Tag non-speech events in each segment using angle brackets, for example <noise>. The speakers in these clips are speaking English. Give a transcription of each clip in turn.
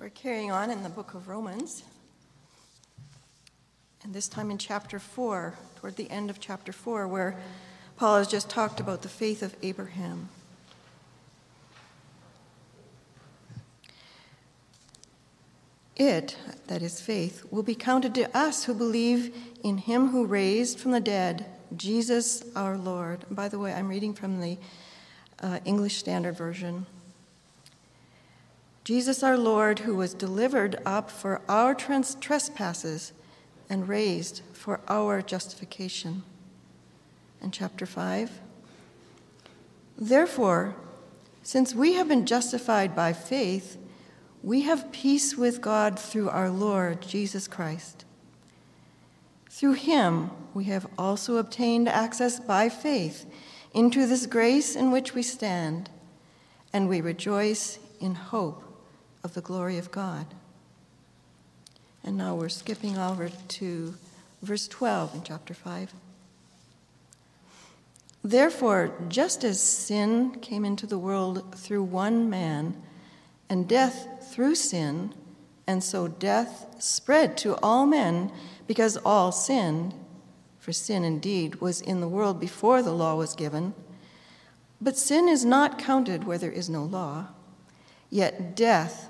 We're carrying on in the book of Romans, and this time in chapter 4, toward the end of chapter 4, where Paul has just talked about the faith of Abraham. It, that is faith, will be counted to us who believe in him who raised from the dead Jesus our Lord. by the way, I'm reading from the uh, English Standard Version. Jesus our Lord, who was delivered up for our trans- trespasses and raised for our justification. And chapter 5. Therefore, since we have been justified by faith, we have peace with God through our Lord Jesus Christ. Through him, we have also obtained access by faith into this grace in which we stand, and we rejoice in hope of the glory of God. And now we're skipping over to verse 12 in chapter 5. Therefore, just as sin came into the world through one man, and death through sin, and so death spread to all men because all sinned, for sin indeed was in the world before the law was given. But sin is not counted where there is no law. Yet death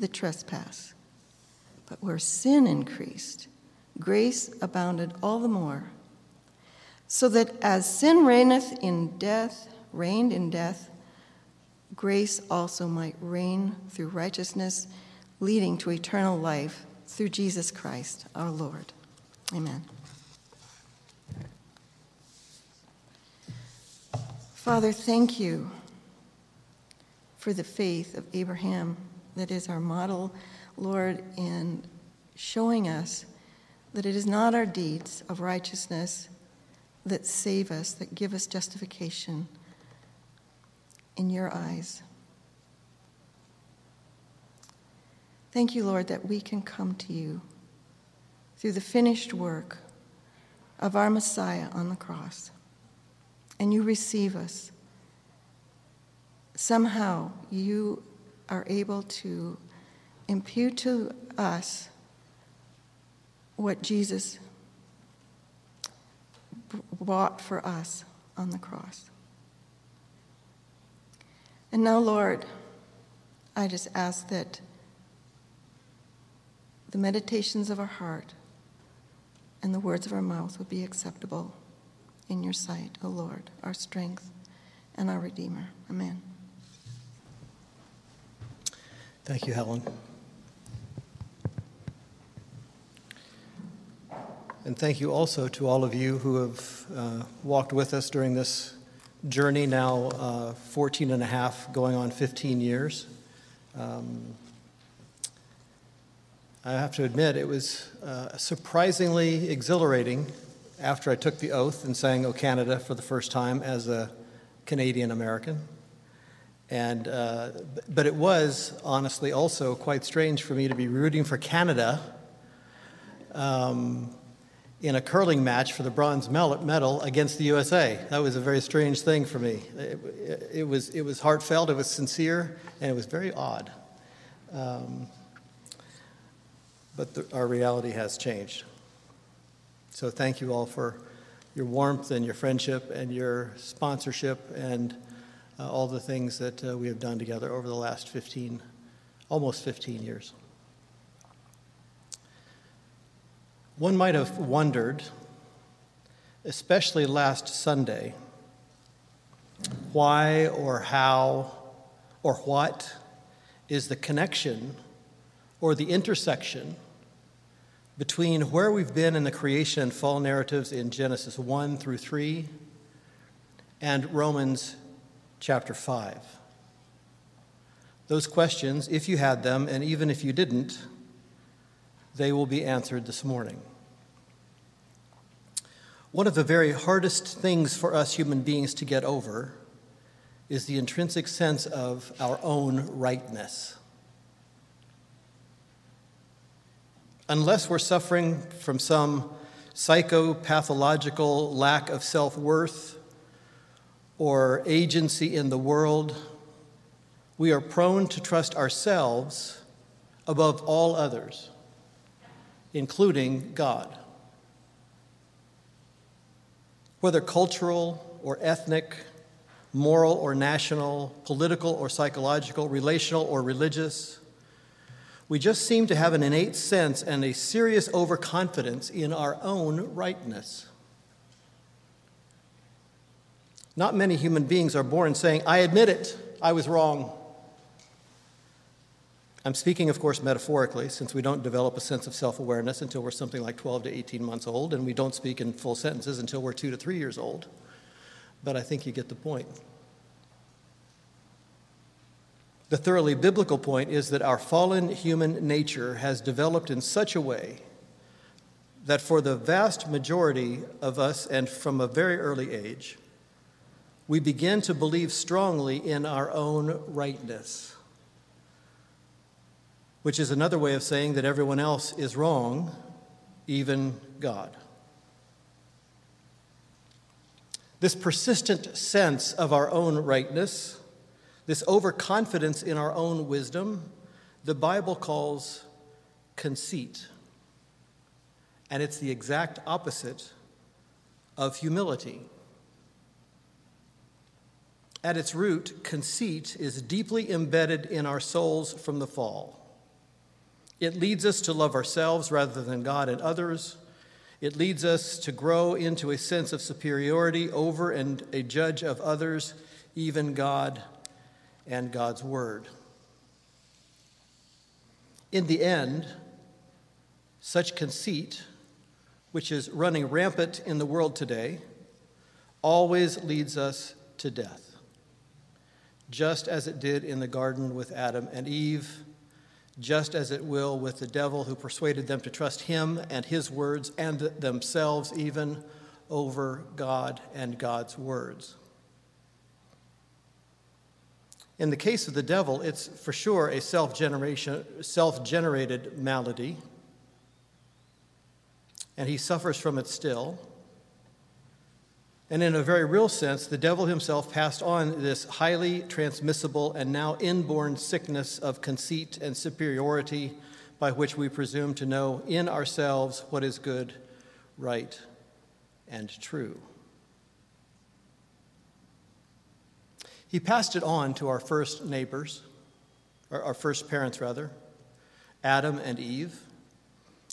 the trespass, but where sin increased, grace abounded all the more so that as sin reigneth in death, reigned in death, grace also might reign through righteousness, leading to eternal life through Jesus Christ our Lord. Amen. Father, thank you for the faith of Abraham that is our model, Lord, in showing us that it is not our deeds of righteousness that save us, that give us justification in your eyes. Thank you, Lord, that we can come to you through the finished work of our Messiah on the cross, and you receive us. Somehow, you are able to impute to us what Jesus bought for us on the cross. And now, Lord, I just ask that the meditations of our heart and the words of our mouth would be acceptable in your sight, O Lord, our strength and our Redeemer. Amen. Thank you, Helen. And thank you also to all of you who have uh, walked with us during this journey, now uh, 14 and a half, going on 15 years. Um, I have to admit, it was uh, surprisingly exhilarating after I took the oath and sang O Canada for the first time as a Canadian American. And, uh, but it was honestly also quite strange for me to be rooting for Canada um, in a curling match for the bronze medal against the USA. That was a very strange thing for me. It, it was, it was heartfelt, it was sincere, and it was very odd. Um, but the, our reality has changed. So thank you all for your warmth and your friendship and your sponsorship and all the things that uh, we have done together over the last 15, almost 15 years. One might have wondered, especially last Sunday, why or how or what is the connection or the intersection between where we've been in the creation and fall narratives in Genesis 1 through 3 and Romans chapter 5. Those questions, if you had them, and even if you didn't, they will be answered this morning. One of the very hardest things for us human beings to get over is the intrinsic sense of our own rightness. unless we're suffering from some psychopathological lack of self worth or agency in the world, we are prone to trust ourselves above all others, including God. Whether cultural or ethnic, moral or national, political or psychological, relational or religious, we just seem to have an innate sense and a serious overconfidence in our own rightness. Not many human beings are born saying, I admit it, I was wrong. I'm speaking, of course, metaphorically, since we don't develop a sense of self awareness until we're something like 12 to 18 months old, and we don't speak in full sentences until we're two to three years old. But I think you get the point. The thoroughly biblical point is that our fallen human nature has developed in such a way that for the vast majority of us, and from a very early age, we begin to believe strongly in our own rightness, which is another way of saying that everyone else is wrong, even God. This persistent sense of our own rightness this overconfidence in our own wisdom, the Bible calls conceit. And it's the exact opposite of humility. At its root, conceit is deeply embedded in our souls from the fall. It leads us to love ourselves rather than God and others. It leads us to grow into a sense of superiority over and a judge of others, even God and God's Word. In the end, such conceit, which is running rampant in the world today, always leads us to death, just as it did in the garden with Adam and Eve, just as it will with the devil who persuaded them to trust him and his words and themselves even over God and God's words. In the case of the devil, it's for sure a self generated malady, and he suffers from it still. And in a very real sense, the devil himself passed on this highly transmissible and now inborn sickness of conceit and superiority by which we presume to know in ourselves what is good, right, and true. He passed it on to our first neighbors, or our first parents, rather, Adam and Eve,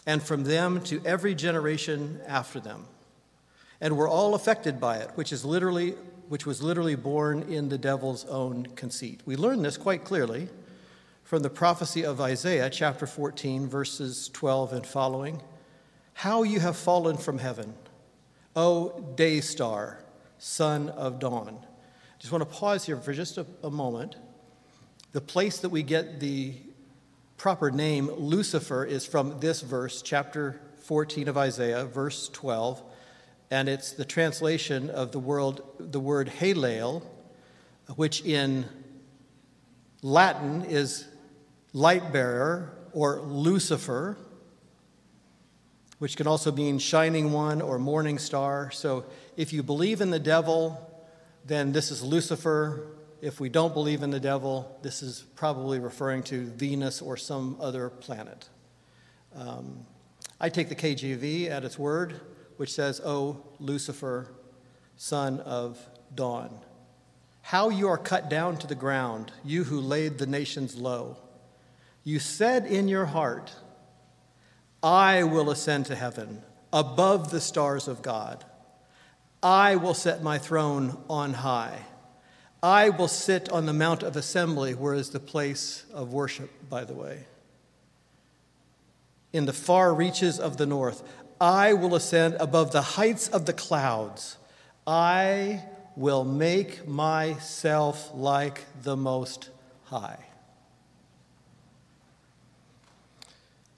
and from them to every generation after them. And we're all affected by it, which is literally which was literally born in the devil's own conceit. We learn this quite clearly from the prophecy of Isaiah, chapter 14, verses 12 and following. How you have fallen from heaven, O day star, son of dawn. Just want to pause here for just a, a moment. The place that we get the proper name Lucifer is from this verse, chapter 14 of Isaiah, verse 12, and it's the translation of the, the word halel, which in Latin is light bearer or Lucifer, which can also mean shining one or morning star. So if you believe in the devil, then this is Lucifer. If we don't believe in the devil, this is probably referring to Venus or some other planet. Um, I take the KJV at its word, which says, O Lucifer, son of dawn. How you are cut down to the ground, you who laid the nations low. You said in your heart, I will ascend to heaven above the stars of God. I will set my throne on high. I will sit on the Mount of Assembly, where is the place of worship, by the way. In the far reaches of the north, I will ascend above the heights of the clouds. I will make myself like the Most High.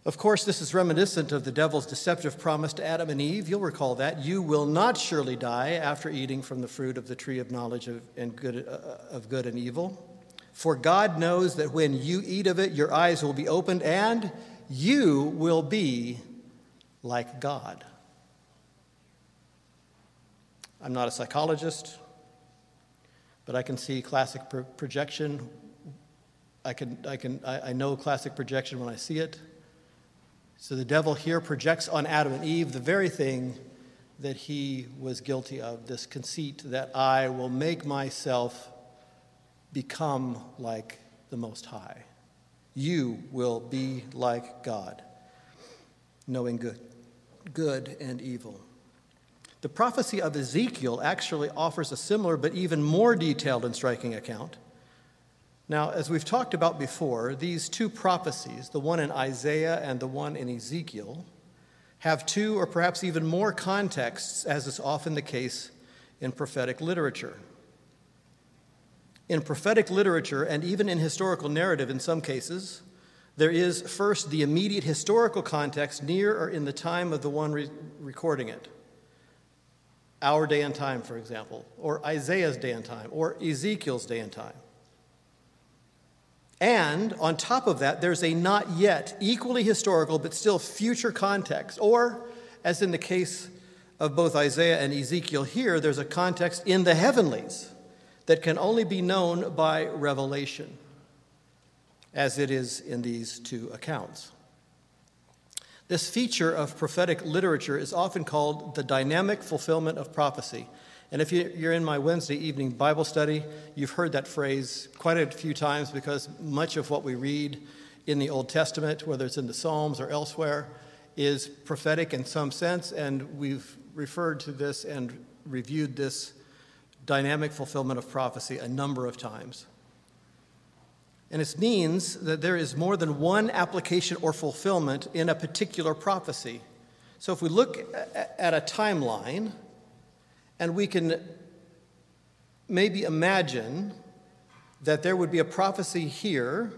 Of course, this is reminiscent of the devil's deceptive promise to Adam and Eve. You'll recall that. You will not surely die after eating from the fruit of the tree of knowledge of, and good, uh, of good and evil. For God knows that when you eat of it, your eyes will be opened and you will be like God. I'm not a psychologist, but I can see classic pro- projection. I, can, I, can, I, I know classic projection when I see it. So the devil here projects on Adam and Eve the very thing that he was guilty of this conceit that I will make myself become like the Most High. You will be like God, knowing good, good and evil. The prophecy of Ezekiel actually offers a similar but even more detailed and striking account. Now, as we've talked about before, these two prophecies, the one in Isaiah and the one in Ezekiel, have two or perhaps even more contexts, as is often the case in prophetic literature. In prophetic literature, and even in historical narrative in some cases, there is first the immediate historical context near or in the time of the one re- recording it. Our day and time, for example, or Isaiah's day and time, or Ezekiel's day and time. And on top of that, there's a not yet equally historical but still future context. Or, as in the case of both Isaiah and Ezekiel here, there's a context in the heavenlies that can only be known by revelation, as it is in these two accounts. This feature of prophetic literature is often called the dynamic fulfillment of prophecy. And if you're in my Wednesday evening Bible study, you've heard that phrase quite a few times because much of what we read in the Old Testament, whether it's in the Psalms or elsewhere, is prophetic in some sense. And we've referred to this and reviewed this dynamic fulfillment of prophecy a number of times. And it means that there is more than one application or fulfillment in a particular prophecy. So if we look at a timeline, and we can maybe imagine that there would be a prophecy here,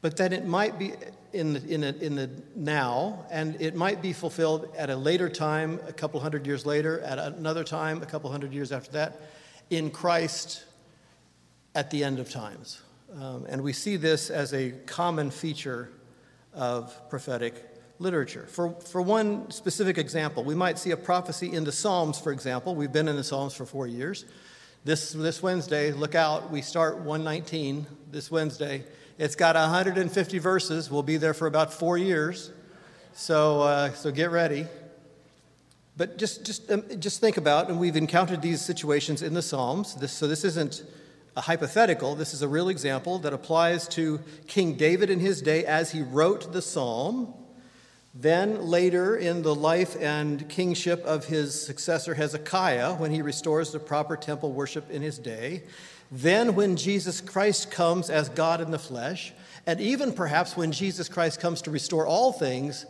but that it might be in the, in, the, in the now, and it might be fulfilled at a later time, a couple hundred years later, at another time, a couple hundred years after that, in Christ at the end of times. Um, and we see this as a common feature of prophetic literature. For, for one specific example, we might see a prophecy in the Psalms, for example. We've been in the Psalms for four years. This, this Wednesday, look out, we start 119 this Wednesday. It's got 150 verses. We'll be there for about four years. So, uh, so get ready. But just, just, um, just think about, and we've encountered these situations in the Psalms. This, so this isn't a hypothetical. This is a real example that applies to King David in his day as he wrote the psalm. Then, later in the life and kingship of his successor Hezekiah, when he restores the proper temple worship in his day. Then, when Jesus Christ comes as God in the flesh, and even perhaps when Jesus Christ comes to restore all things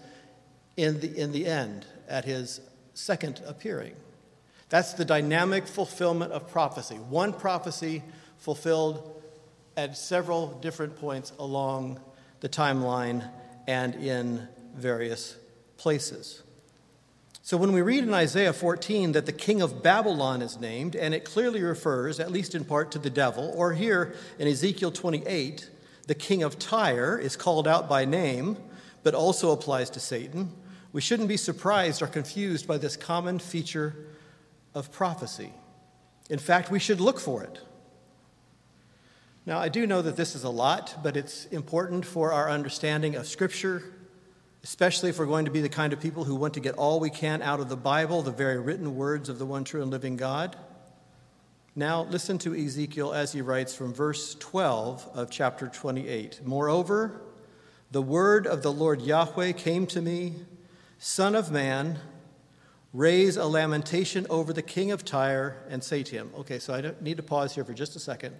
in the, in the end at his second appearing. That's the dynamic fulfillment of prophecy. One prophecy fulfilled at several different points along the timeline and in various places. So when we read in Isaiah 14 that the king of Babylon is named, and it clearly refers, at least in part, to the devil, or here in Ezekiel 28, the king of Tyre is called out by name, but also applies to Satan, we shouldn't be surprised or confused by this common feature of prophecy. In fact, we should look for it. Now, I do know that this is a lot, but it's important for our understanding of Scripture, especially if we're going to be the kind of people who want to get all we can out of the Bible, the very written words of the one true and living God. Now, listen to Ezekiel as he writes from verse 12 of chapter 28. Moreover, the word of the Lord Yahweh came to me Son of man, raise a lamentation over the king of Tyre and say to him, okay, so I need to pause here for just a second.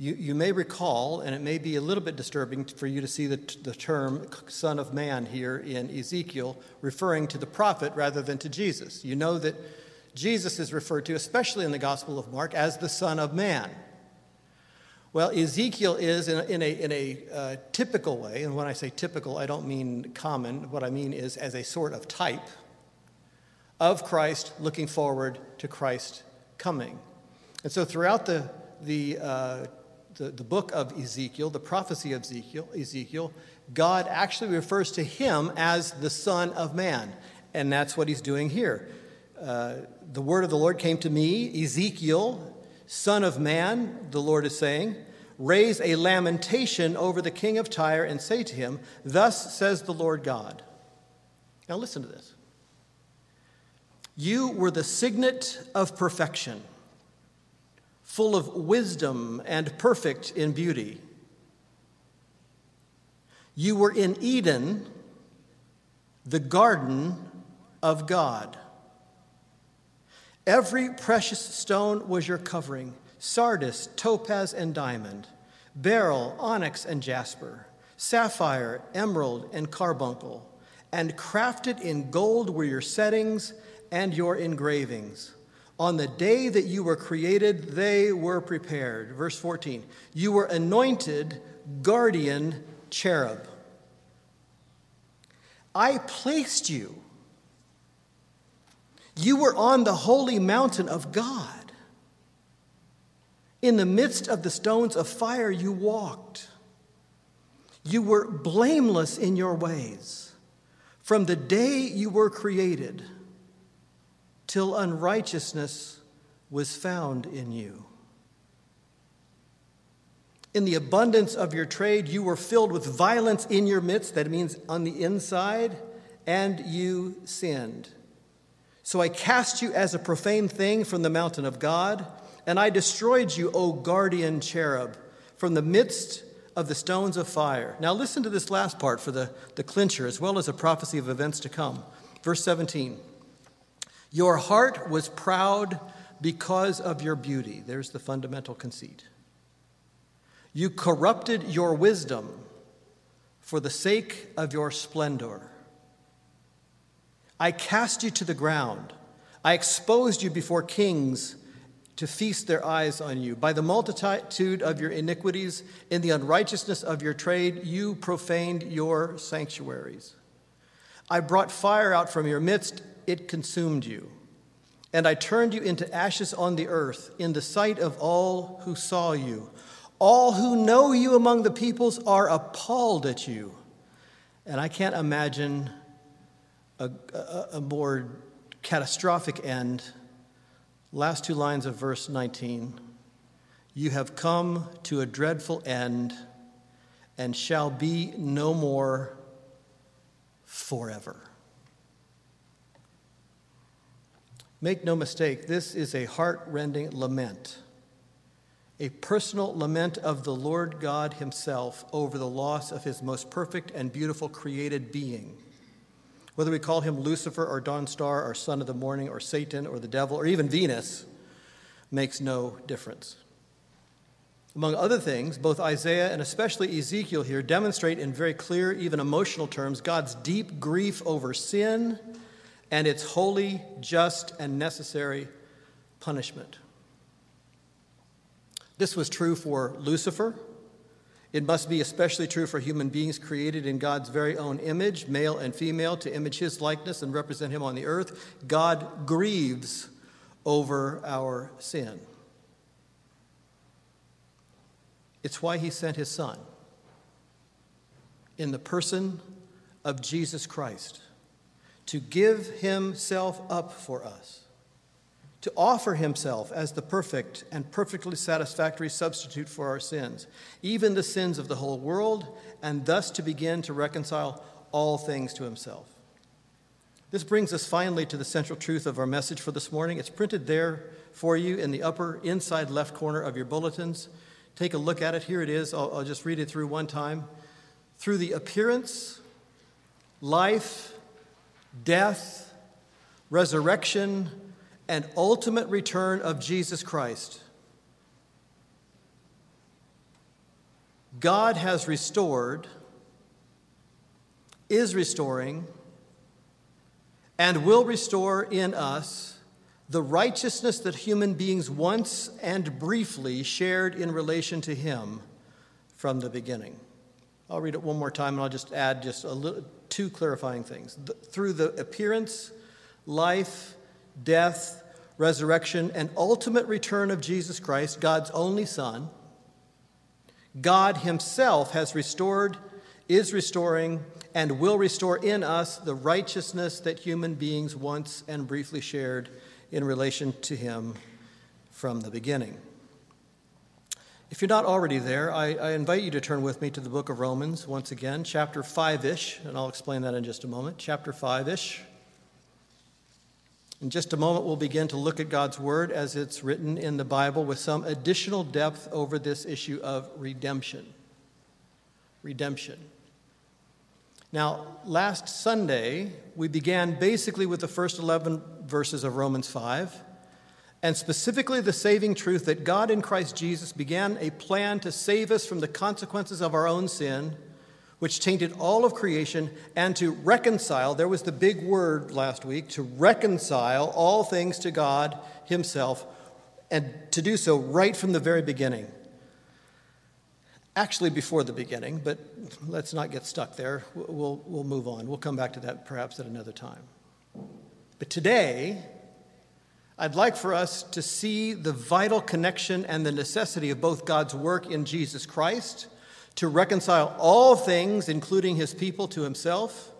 You, you may recall, and it may be a little bit disturbing for you to see the, the term Son of Man here in Ezekiel referring to the prophet rather than to Jesus. You know that Jesus is referred to, especially in the Gospel of Mark, as the Son of Man. Well, Ezekiel is in a, in a, in a uh, typical way, and when I say typical, I don't mean common. What I mean is as a sort of type of Christ looking forward to Christ coming. And so throughout the, the uh, the, the book of Ezekiel, the prophecy of Ezekiel, Ezekiel, God actually refers to him as the Son of Man. And that's what he's doing here. Uh, the word of the Lord came to me, Ezekiel, Son of Man, the Lord is saying, raise a lamentation over the king of Tyre and say to him, Thus says the Lord God. Now listen to this. You were the signet of perfection full of wisdom and perfect in beauty. You were in Eden, the garden of God. Every precious stone was your covering sardius, topaz, and diamond, beryl, onyx, and jasper, sapphire, emerald, and carbuncle. And crafted in gold were your settings and your engravings. On the day that you were created, they were prepared. Verse 14 You were anointed guardian cherub. I placed you. You were on the holy mountain of God. In the midst of the stones of fire, you walked. You were blameless in your ways. From the day you were created, till unrighteousness was found in you. In the abundance of your trade, you were filled with violence in your midst, that means on the inside, and you sinned. So I cast you as a profane thing from the mountain of God, and I destroyed you, O guardian cherub, from the midst of the stones of fire. Now listen to this last part for the, the clincher, as well as a prophecy of events to come. Verse 17. Your heart was proud because of your beauty. There's the fundamental conceit. You corrupted your wisdom for the sake of your splendor. I cast you to the ground. I exposed you before kings to feast their eyes on you. By the multitude of your iniquities, in the unrighteousness of your trade, you profaned your sanctuaries. I brought fire out from your midst it consumed you. And I turned you into ashes on the earth in the sight of all who saw you. All who know you among the peoples are appalled at you. And I can't imagine a, a, a more catastrophic end. Last two lines of verse 19 You have come to a dreadful end and shall be no more forever. Make no mistake, this is a heart rending lament, a personal lament of the Lord God Himself over the loss of His most perfect and beautiful created being. Whether we call him Lucifer or Dawn Star or Son of the Morning or Satan or the devil or even Venus makes no difference. Among other things, both Isaiah and especially Ezekiel here demonstrate in very clear, even emotional terms, God's deep grief over sin and its holy, just, and necessary punishment. This was true for Lucifer. It must be especially true for human beings created in God's very own image, male and female, to image his likeness and represent him on the earth. God grieves over our sin. It's why he sent his son in the person of Jesus Christ to give himself up for us to offer himself as the perfect and perfectly satisfactory substitute for our sins, even the sins of the whole world, and thus to begin to reconcile all things to himself. This brings us finally to the central truth of our message for this morning. It's printed there for you in the upper inside left corner of your bulletins. Take a look at it. Here it is. I'll, I'll just read it through one time. Through the appearance, life, death, resurrection, and ultimate return of Jesus Christ, God has restored, is restoring, and will restore in us the righteousness that human beings once and briefly shared in relation to Him from the beginning. I'll read it one more time and I'll just add just a little, two clarifying things. The, through the appearance, life, death, resurrection, and ultimate return of Jesus Christ, God's only Son, God Himself has restored, is restoring, and will restore in us the righteousness that human beings once and briefly shared in relation to Him from the beginning. If you're not already there, I, I, invite you to turn with me to the book of Romans once again, chapter 5 ish, and I'll explain that in just a moment. Chapter 5 ish. In just a moment, we'll begin to look at God's Word as it's written in the Bible with some additional depth over this issue of redemption. Redemption. Now, last Sunday, we began basically with the first 11 verses of Romans 5, and specifically the saving truth that God in Christ Jesus began a plan to save us from the consequences of our own sin which tainted all of creation, and to reconcile, there was the big word last week, to reconcile all things to God Himself, and to do so right from the very beginning. Actually, before the beginning, but let's not get stuck there. We'll, we'll move on. We'll come back to that perhaps at another time. But today, I'd like for us to see the vital connection and the necessity of both God's work in Jesus Christ to reconcile all things, including his people, to himself,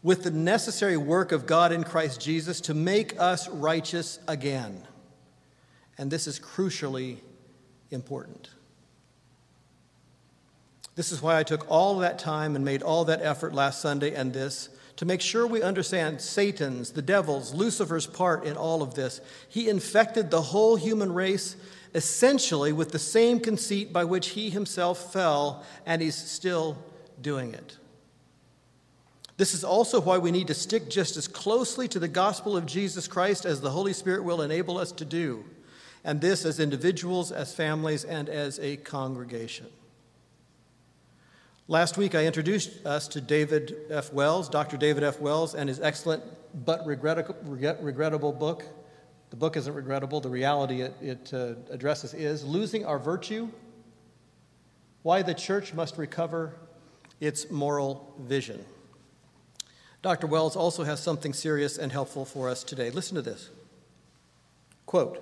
with the necessary work of God in Christ Jesus to make us righteous again. And this is crucially important. This is why I took all that time and made all that effort last Sunday and this to make sure we understand Satan's, the devil's, Lucifer's part in all of this. He infected the whole human race essentially with the same conceit by which he himself fell, and he's still doing it. This is also why we need to stick just as closely to the gospel of Jesus Christ as the Holy Spirit will enable us to do, and this as individuals, as families, and as a congregation. Last week, I introduced us to David F. Wells, Dr. David F. Wells, and his excellent but regrettable book, the book isn't regrettable. The reality it, it uh, addresses is losing our virtue, why the church must recover its moral vision. Dr. Wells also has something serious and helpful for us today. Listen to this. Quote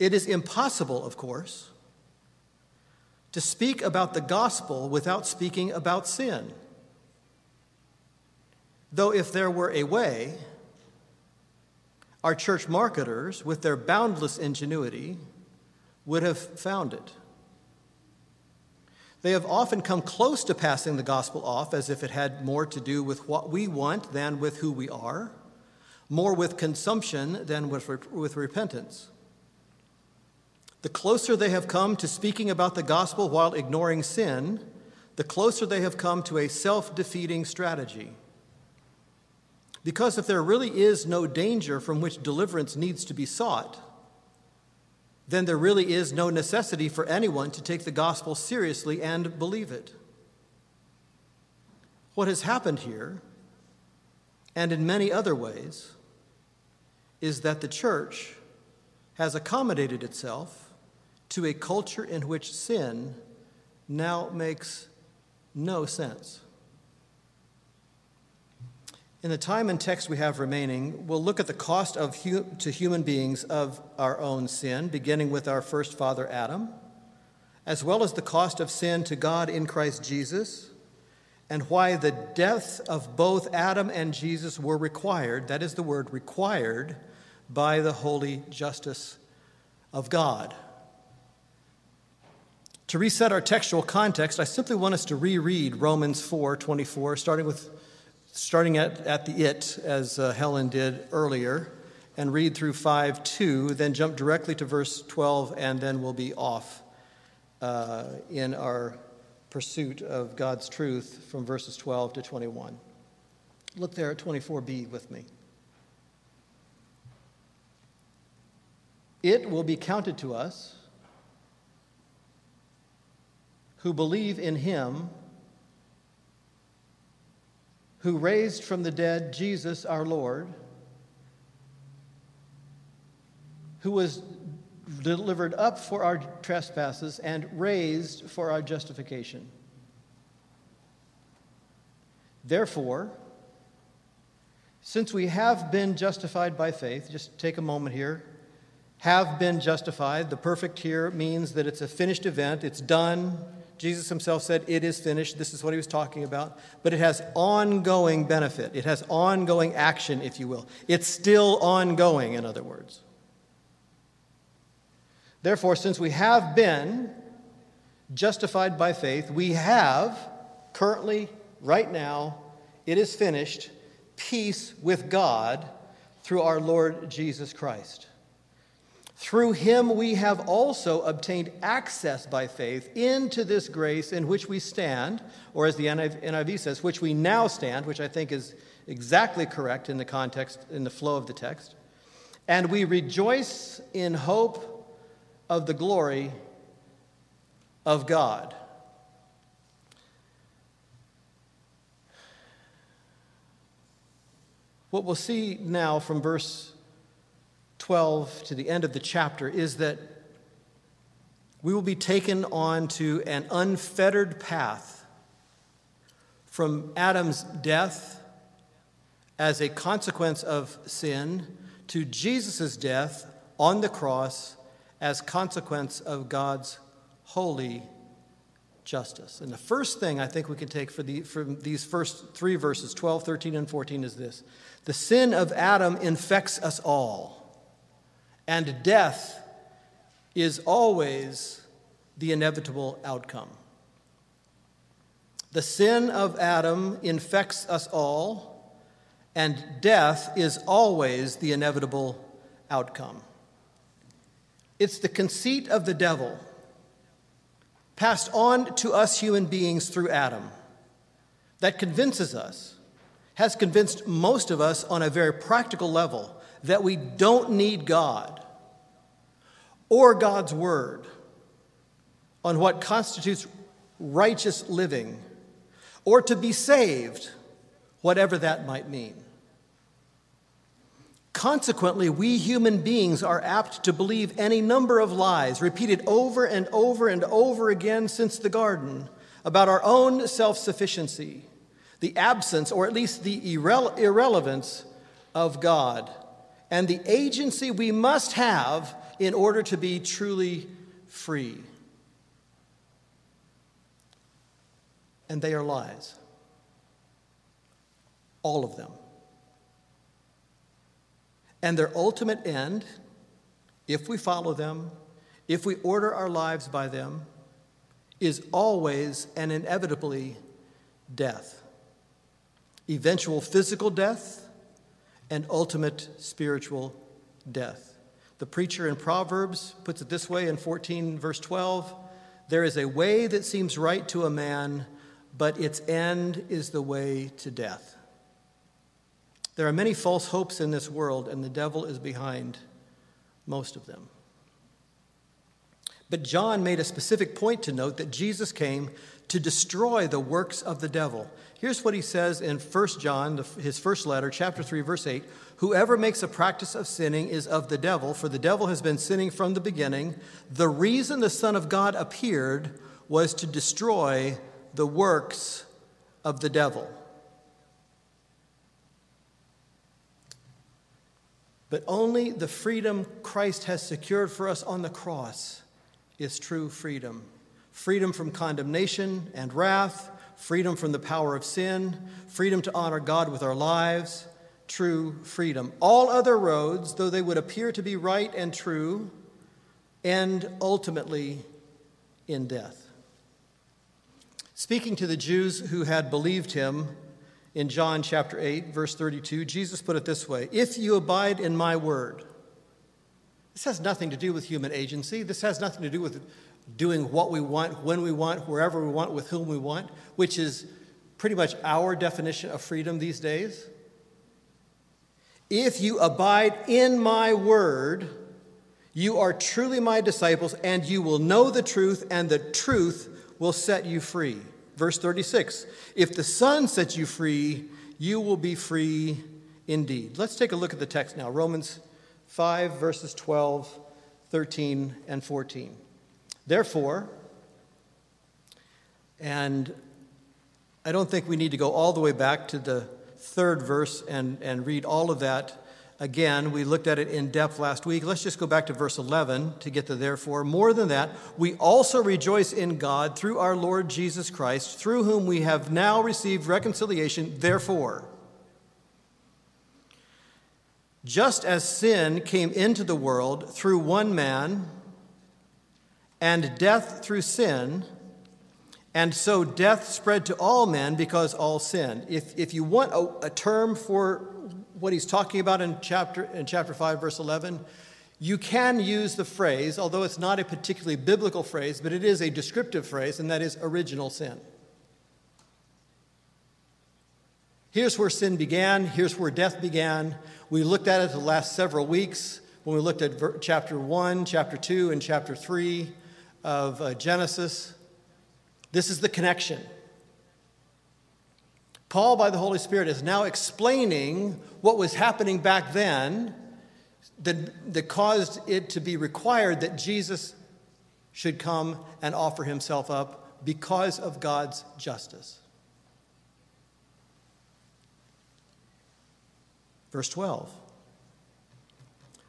It is impossible, of course, to speak about the gospel without speaking about sin. Though, if there were a way, our church marketers, with their boundless ingenuity, would have found it. They have often come close to passing the gospel off as if it had more to do with what we want than with who we are, more with consumption than with, with repentance. The closer they have come to speaking about the gospel while ignoring sin, the closer they have come to a self defeating strategy. Because if there really is no danger from which deliverance needs to be sought, then there really is no necessity for anyone to take the gospel seriously and believe it. What has happened here, and in many other ways, is that the church has accommodated itself to a culture in which sin now makes no sense. In the time and text we have remaining, we'll look at the cost of hu- to human beings of our own sin, beginning with our first father Adam, as well as the cost of sin to God in Christ Jesus, and why the death of both Adam and Jesus were required, that is the word required, by the holy justice of God. To reset our textual context, I simply want us to reread Romans 4 24, starting, with, starting at, at the it, as uh, Helen did earlier, and read through 5 2, then jump directly to verse 12, and then we'll be off uh, in our pursuit of God's truth from verses 12 to 21. Look there at 24b with me. It will be counted to us who believe in him who raised from the dead Jesus our Lord, who was delivered up for our trespasses and raised for our justification. Therefore, since we have been justified by faith, just take a moment here. Have been justified. The perfect here means that it's a finished event, it's done. Jesus himself said, It is finished. This is what he was talking about. But it has ongoing benefit, it has ongoing action, if you will. It's still ongoing, in other words. Therefore, since we have been justified by faith, we have currently, right now, it is finished, peace with God through our Lord Jesus Christ. Through him we have also obtained access by faith into this grace in which we stand, or as the NIV says, which we now stand, which I think is exactly correct in the context, in the flow of the text. And we rejoice in hope of the glory of God. What we'll see now from verse 12 to the end of the chapter is that we will be taken on to an unfettered path from Adam's death as a consequence of sin to Jesus' death on the cross as consequence of God's holy justice. And the first thing I think we can take for the, from these first three verses, 12, 13, and 14, is this The sin of Adam infects us all, and death is always the inevitable outcome. The sin of Adam infects us all, and death is always the inevitable outcome. It's the conceit of the devil passed on to us human beings through Adam that convinces us, has convinced most of us on a very practical level, that we don't need God or God's word on what constitutes righteous living or to be saved, whatever that might mean. Consequently, we human beings are apt to believe any number of lies, repeated over and over and over again since the garden, about our own self sufficiency, the absence, or at least the irre- irrelevance, of God, and the agency we must have in order to be truly free. And they are lies. All of them. And their ultimate end, if we follow them, if we order our lives by them, is always and inevitably death. Eventual physical death and ultimate spiritual death. The preacher in Proverbs puts it this way in 14, verse 12 There is a way that seems right to a man, but its end is the way to death. There are many false hopes in this world, and the devil is behind most of them. But John made a specific point to note that Jesus came to destroy the works of the devil. Here's what he says in 1 John, his first letter, chapter 3, verse 8 Whoever makes a practice of sinning is of the devil, for the devil has been sinning from the beginning. The reason the Son of God appeared was to destroy the works of the devil. But only the freedom Christ has secured for us on the cross is true freedom freedom from condemnation and wrath, freedom from the power of sin, freedom to honor God with our lives, true freedom. All other roads, though they would appear to be right and true, end ultimately in death. Speaking to the Jews who had believed him in John chapter 8, verse 32, Jesus put it this way If you abide in my word, this has nothing to do with human agency. This has nothing to do with doing what we want, when we want, wherever we want, with whom we want, which is pretty much our definition of freedom these days. If you abide in my word, you are truly my disciples, and you will know the truth, and the truth will set you free. Verse 36 If the Son sets you free, you will be free indeed. Let's take a look at the text now Romans 5, verses 12, 13, and 14. Therefore, and I don't think we need to go all the way back to the third verse and, and read all of that again. We looked at it in depth last week. Let's just go back to verse 11 to get to therefore. More than that, we also rejoice in God through our Lord Jesus Christ, through whom we have now received reconciliation. Therefore, just as sin came into the world through one man, and death through sin, and so death spread to all men because all sinned. If, if you want a, a term for what he's talking about in chapter, in chapter 5, verse 11, you can use the phrase, although it's not a particularly biblical phrase, but it is a descriptive phrase, and that is original sin. Here's where sin began, here's where death began. We looked at it the last several weeks when we looked at chapter 1, chapter 2, and chapter 3 of uh, Genesis. This is the connection. Paul, by the Holy Spirit, is now explaining what was happening back then that, that caused it to be required that Jesus should come and offer himself up because of God's justice. Verse 12.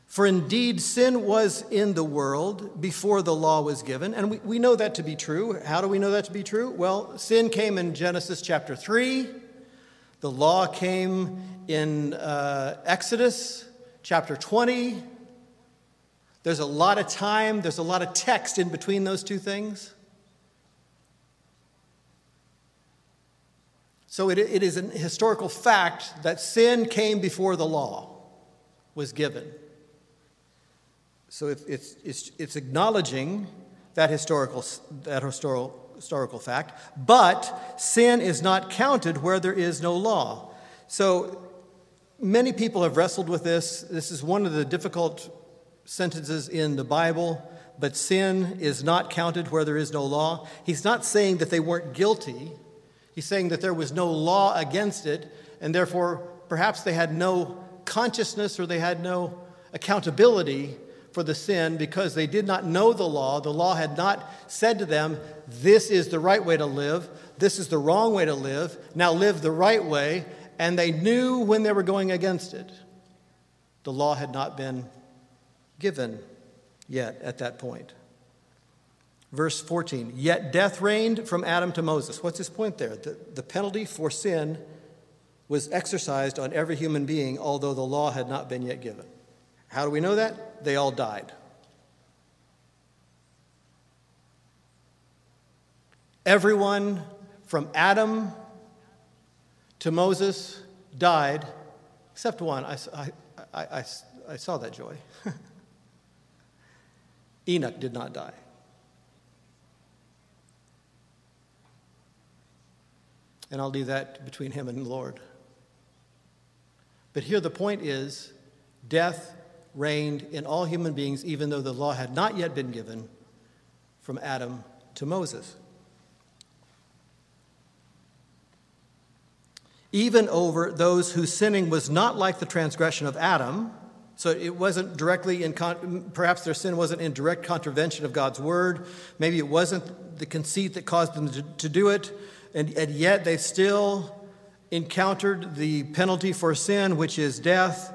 For indeed, sin was in the world before the law was given. And we, we know that to be true. How do we know that to be true? Well, sin came in Genesis chapter 3, the law came in uh, Exodus chapter 20. There's a lot of time, there's a lot of text in between those two things. So it, it is an historical fact that sin came before the law was given. So it's, it's, it's acknowledging that historical, that historical, historical fact, but sin is not counted where there is no law. So many people have wrestled with this. This is one of the difficult sentences in the Bible, but sin is not counted where there is no law. He's not saying that they weren't guilty, he's saying that there was no law against it, and therefore perhaps they had no consciousness or they had no accountability for the sin because they did not know the law. The law had not said to them, This is the right way to live, this is the wrong way to live, now live the right way. And they knew when they were going against it. The law had not been given yet at that point. Verse 14, yet death reigned from Adam to Moses. What's his point there? The, the penalty for sin was exercised on every human being, although the law had not been yet given. How do we know that? They all died. Everyone from Adam to Moses died, except one. I, I, I, I saw that joy. <laughs> Enoch did not die. And I'll leave that between him and the Lord. But here the point is death reigned in all human beings, even though the law had not yet been given from Adam to Moses. Even over those whose sinning was not like the transgression of Adam, So it wasn't directly in, con- perhaps their sin wasn't in direct contravention of God's word. Maybe it wasn't the conceit that caused them to, to do it. And, and yet they still encountered the penalty for sin, which is death.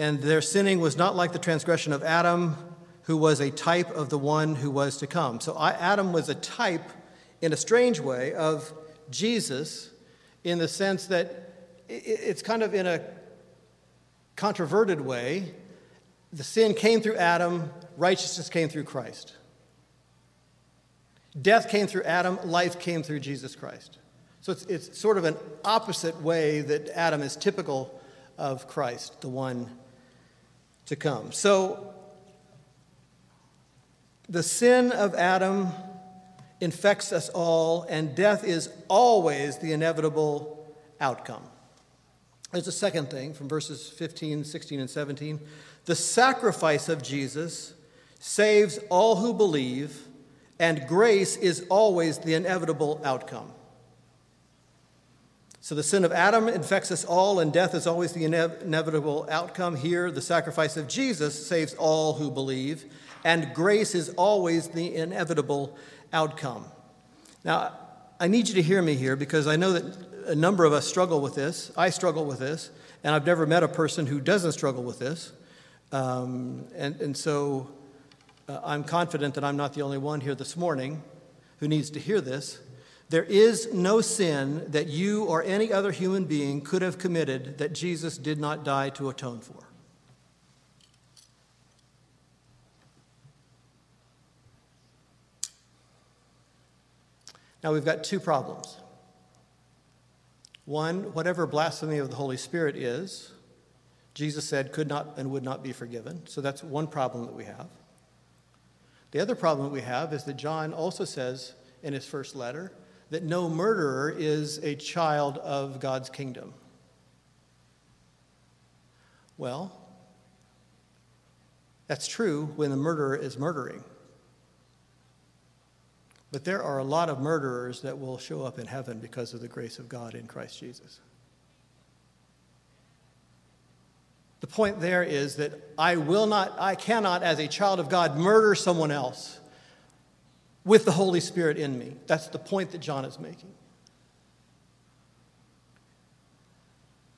And their sinning was not like the transgression of Adam, who was a type of the one who was to come. So Adam was a type, in a strange way, of Jesus, in the sense that it's kind of in a controverted way, the sin came through Adam, righteousness came through Christ. Death came through Adam, life came through Jesus Christ. So it's, it's sort of an opposite way that Adam is typical of Christ, the one to come. So the sin of Adam infects us all, and death is always the inevitable outcome. There's a second thing from verses 15, 16, and 17. The sacrifice of Jesus saves all who believe, and grace is always the inevitable outcome. So the sin of Adam infects us all, and death is always the inevitable outcome. Here, the sacrifice of Jesus saves all who believe, and grace is always the inevitable outcome. Now, I need you to hear me here because I know that a number of us struggle with this. I struggle with this, and I've never met a person who doesn't struggle with this. Um, and, and so uh, I'm confident that I'm not the only one here this morning who needs to hear this. There is no sin that you or any other human being could have committed that Jesus did not die to atone for. Now we've got two problems. One, whatever blasphemy of the Holy Spirit is, Jesus said could not and would not be forgiven. So that's one problem that we have. The other problem that we have is that John also says in his first letter that no murderer is a child of God's kingdom. Well, that's true when the murderer is murdering. But there are a lot of murderers that will show up in heaven because of the grace of God in Christ Jesus. The point there is that I will not, I cannot, as a child of God, murder someone else with the Holy Spirit in me. That's the point that John is making.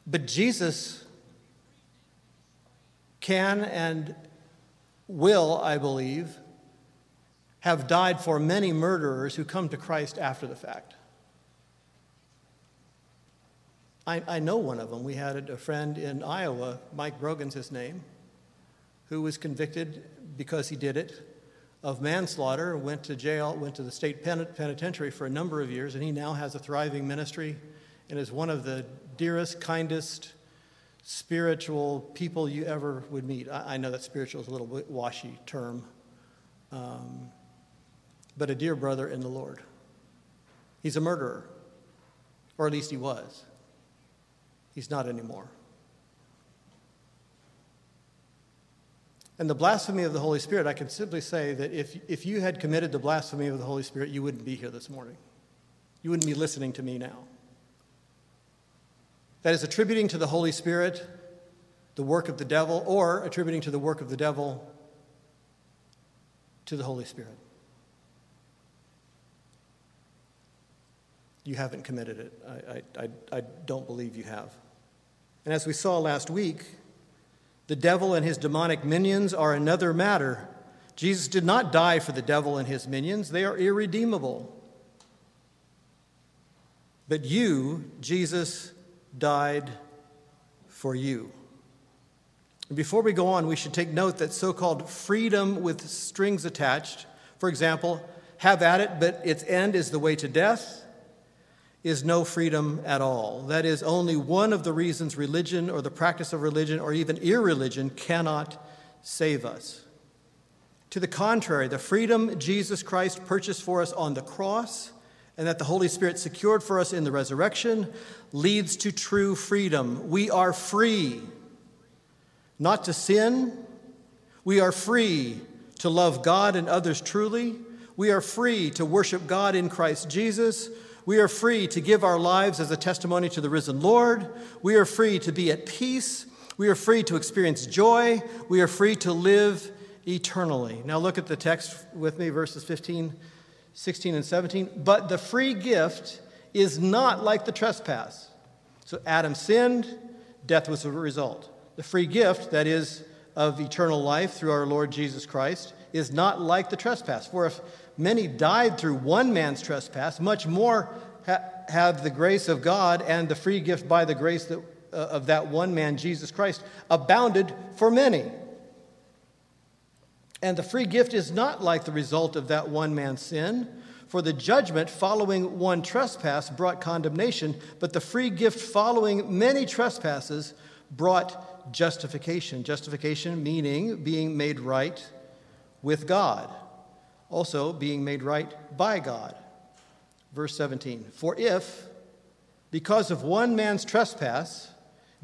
But Jesus can and will, I believe, have died for many murderers who come to Christ after the fact. I, I know one of them. We had a friend in Iowa, Mike Brogan's his name, who was convicted because he did it of manslaughter, went to jail, went to the state penitentiary for a number of years, and he now has a thriving ministry and is one of the dearest, kindest, spiritual people you ever would meet. I, I know that spiritual is a little bit washy term. Um, but a dear brother in the Lord. He's a murderer, or at least he was. He's not anymore. And the blasphemy of the Holy Spirit, I can simply say that if, if you had committed the blasphemy of the Holy Spirit, you wouldn't be here this morning. You wouldn't be listening to me now. That is attributing to the Holy Spirit the work of the devil, or attributing to the work of the devil to the Holy Spirit. you haven't committed it. I, I, I, don't believe you have. And as we saw last week, the devil and his demonic minions are another matter. Jesus did not die for the devil and his minions, they are irredeemable. But you, Jesus, died for you. Before we go on, we should take note that so called freedom with strings attached, for example, have at it, but its end is the way to death is no freedom at all. That is only one of the reasons religion or the practice of religion or even irreligion cannot save us. To the contrary, the freedom Jesus Christ purchased for us on the cross and that the Holy Spirit secured for us in the resurrection leads to true freedom. We are free not to sin, we are free to love God and others truly. We are free to worship God in Christ Jesus. We are free to give our lives as a testimony to the risen Lord. We are free to be at peace. We are free to experience joy. We are free to live eternally. Now look at the text with me, verses 15, 16, and 17. But the free gift is not like the trespass. So Adam sinned, death was the result. The free gift, that is, of eternal life through our Lord Jesus Christ, is not like the trespass. For if many died through one man's trespass, much more ha- have the grace of God and the free gift by the grace that, uh, of that one man, Jesus Christ, abounded for many. And the free gift is not like the result of that one man's sin. For the judgment following one trespass brought condemnation, but the free gift following many trespasses brought justification. Justification meaning being made right with God, also being made right by God. Verse 17 For if, because of one man's trespass,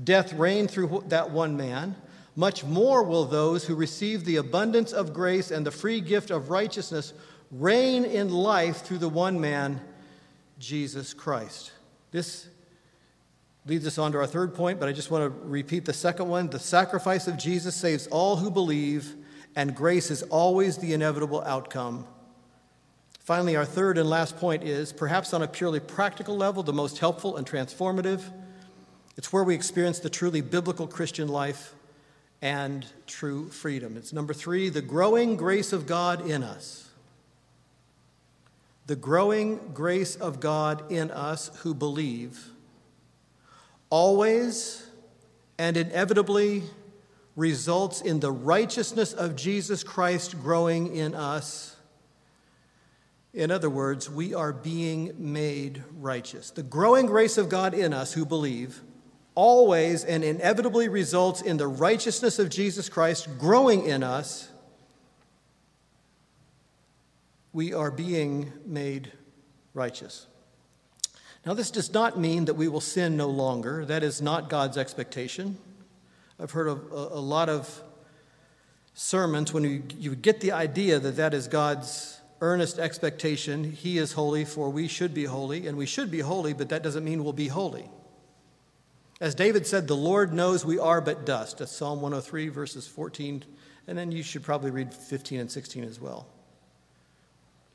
death reigned through that one man, much more will those who receive the abundance of grace and the free gift of righteousness reign in life through the one man, Jesus Christ. This leads us on to our third point, but I just want to repeat the second one. The sacrifice of Jesus saves all who believe, and grace is always the inevitable outcome. Finally, our third and last point is perhaps on a purely practical level, the most helpful and transformative. It's where we experience the truly biblical Christian life and true freedom. It's number three, the growing grace of God in us. The growing grace of God in us who believe always and inevitably results in the righteousness of Jesus Christ growing in us. In other words, we are being made righteous. The growing grace of God in us who believe always and inevitably results in the righteousness of Jesus Christ growing in us. We are being made righteous. Now, this does not mean that we will sin no longer. That is not God's expectation. I've heard a, a lot of sermons when you, you get the idea that that is God's earnest expectation. He is holy, for we should be holy, and we should be holy, but that doesn't mean we'll be holy. As David said, the Lord knows we are but dust. That's Psalm 103, verses 14. And then you should probably read 15 and 16 as well.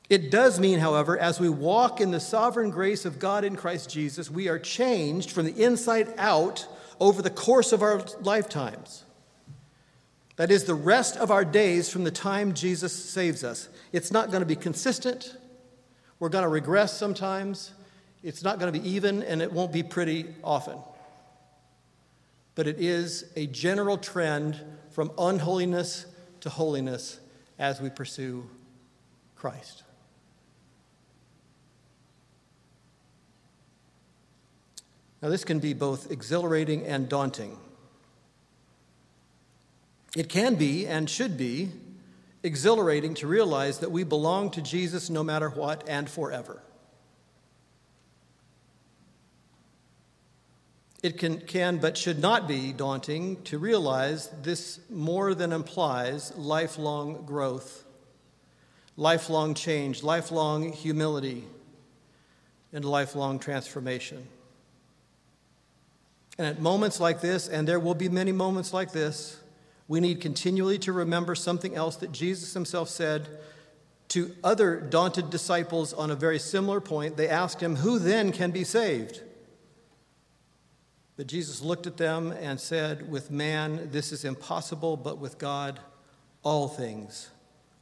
It does mean, however, as we walk in the sovereign grace of God in Christ Jesus, we are changed from the inside out over the course of our lifetimes. That is, the rest of our days from the time Jesus saves us. It's not going to be consistent. We're going to regress sometimes. It's not going to be even, and it won't be pretty often but it is a general trend from unholiness to holiness as we pursue Christ. Now, this can be both exhilarating and daunting. It can be and should be exhilarating to realize that we belong to Jesus no matter what and forever. It can, can but should not be daunting to realize this more than implies lifelong growth, lifelong change, lifelong humility, and lifelong transformation. And at moments like this, and there will be many moments like this, we need continually to remember something else that Jesus himself said to other daunted disciples on a very similar point. They asked him, Who then can be saved? But Jesus looked at them and said, With man, this is impossible, but with God, all things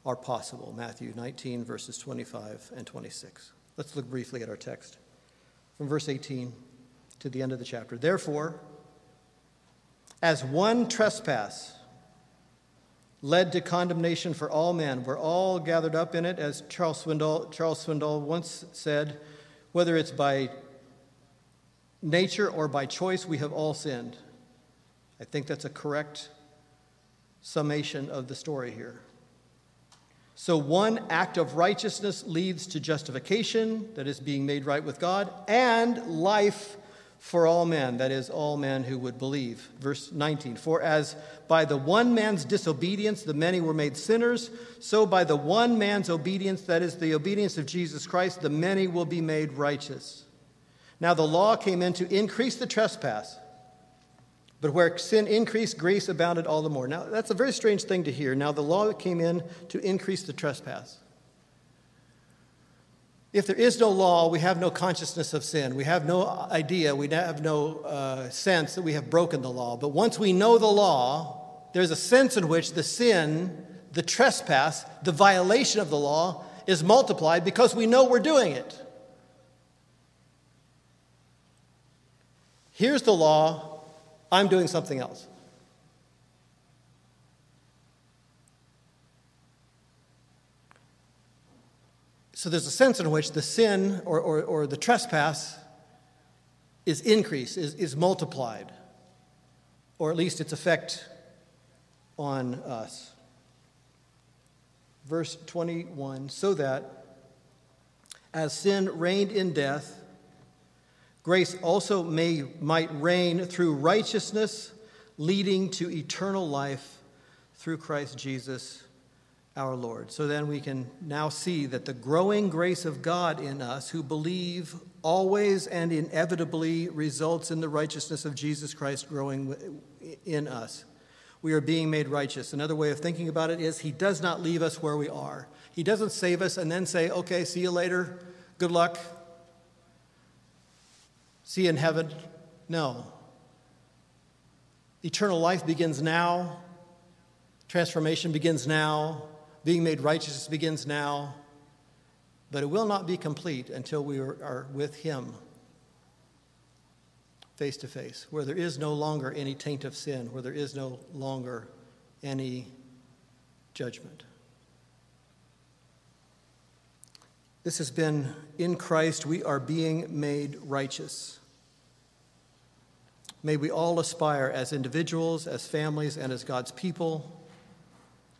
are possible. Matthew 19, verses 25 and 26. Let's look briefly at our text from verse 18 to the end of the chapter. Therefore, as one trespass led to condemnation for all men, we're all gathered up in it, as Charles Swindoll, Charles Swindoll once said, whether it's by nature or by choice, we have all sinned. I think that's a correct summation of the story here. So, one act of righteousness leads to justification, that is, being made right with God, and life for all men, that is, all men who would believe. Verse 19 For as by the one man's disobedience the many were made sinners, so by the one man's obedience, that is, the obedience of Jesus Christ, the many will be made righteous. Now the law came in to increase the trespass, But where sin increased, grace abounded all the more. Now, that's a very strange thing to hear. Now, the law came in to increase the trespass. If there is no law, we have no consciousness of sin. We have no idea, we have no uh, sense that we have broken the law. But once we know the law, there's a sense in which the sin, the trespass, the violation of the law is multiplied because we know we're doing it. Here's the law, I'm doing something else. So there's a sense in which the sin or, or, or the trespass is increased, is, is multiplied, or at least its effect on us. Verse 21 so that as sin reigned in death, Grace also may, might reign through righteousness, leading to eternal life through Christ Jesus our Lord. So then we can now see that the growing grace of God in us who believe always and inevitably results in the righteousness of Jesus Christ growing in us. We are being made righteous. Another way of thinking about it is He does not leave us where we are. He doesn't save us and then say, okay, see you later, good luck, see in heaven? No. Eternal life begins now. Transformation begins now. Being made righteous begins now. But it will not be complete until we are with Him face to face, where there is no longer any taint of sin, where there is no longer any judgment. This has been in Christ, we are being made righteous. May we all aspire as individuals, as families, and as God's people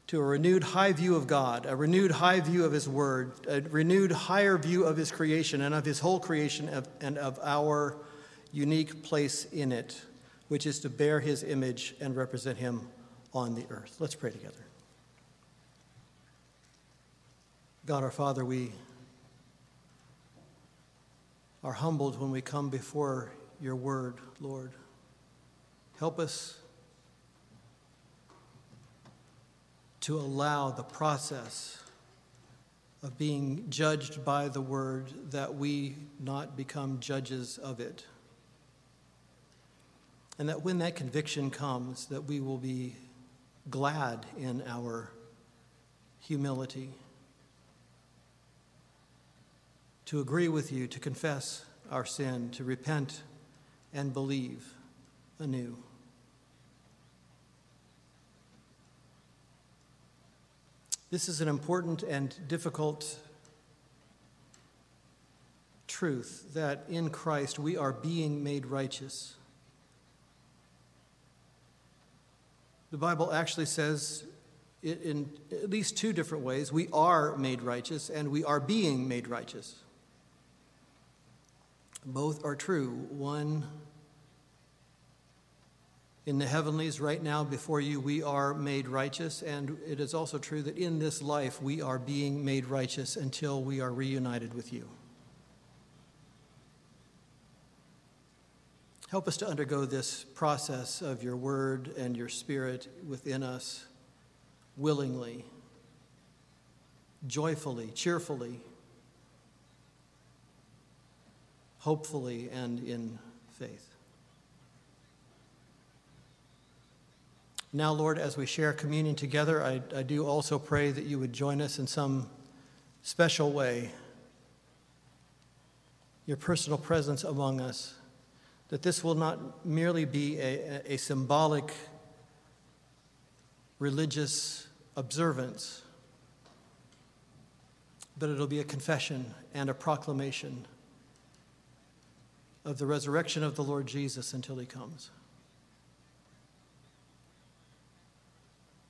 to a renewed high view of God, a renewed high view of His Word, a renewed higher view of His creation and of His whole creation and of our unique place in it, which is to bear His image and represent Him on the earth. Let's pray together. God our Father, we are humbled when we come before your word, Lord. Help us to allow the process of being judged by the word that we not become judges of it. And that when that conviction comes, that we will be glad in our humility to agree with you, to confess our sin, to repent and believe anew. This is an important and difficult truth that in Christ we are being made righteous. The Bible actually says it in at least two different ways we are made righteous and we are being made righteous. Both are true. One in the heavenlies right now before you, we are made righteous. And it is also true that in this life, we are being made righteous until we are reunited with you. Help us to undergo this process of your word and your spirit within us willingly, joyfully, cheerfully, hopefully, and in faith. Now, Lord, as we share communion together, I, I do also pray that you would join us in some special way, your personal presence among us, that this will not merely be a, a symbolic religious observance, but it'll be a confession and a proclamation of the resurrection of the Lord Jesus until he comes.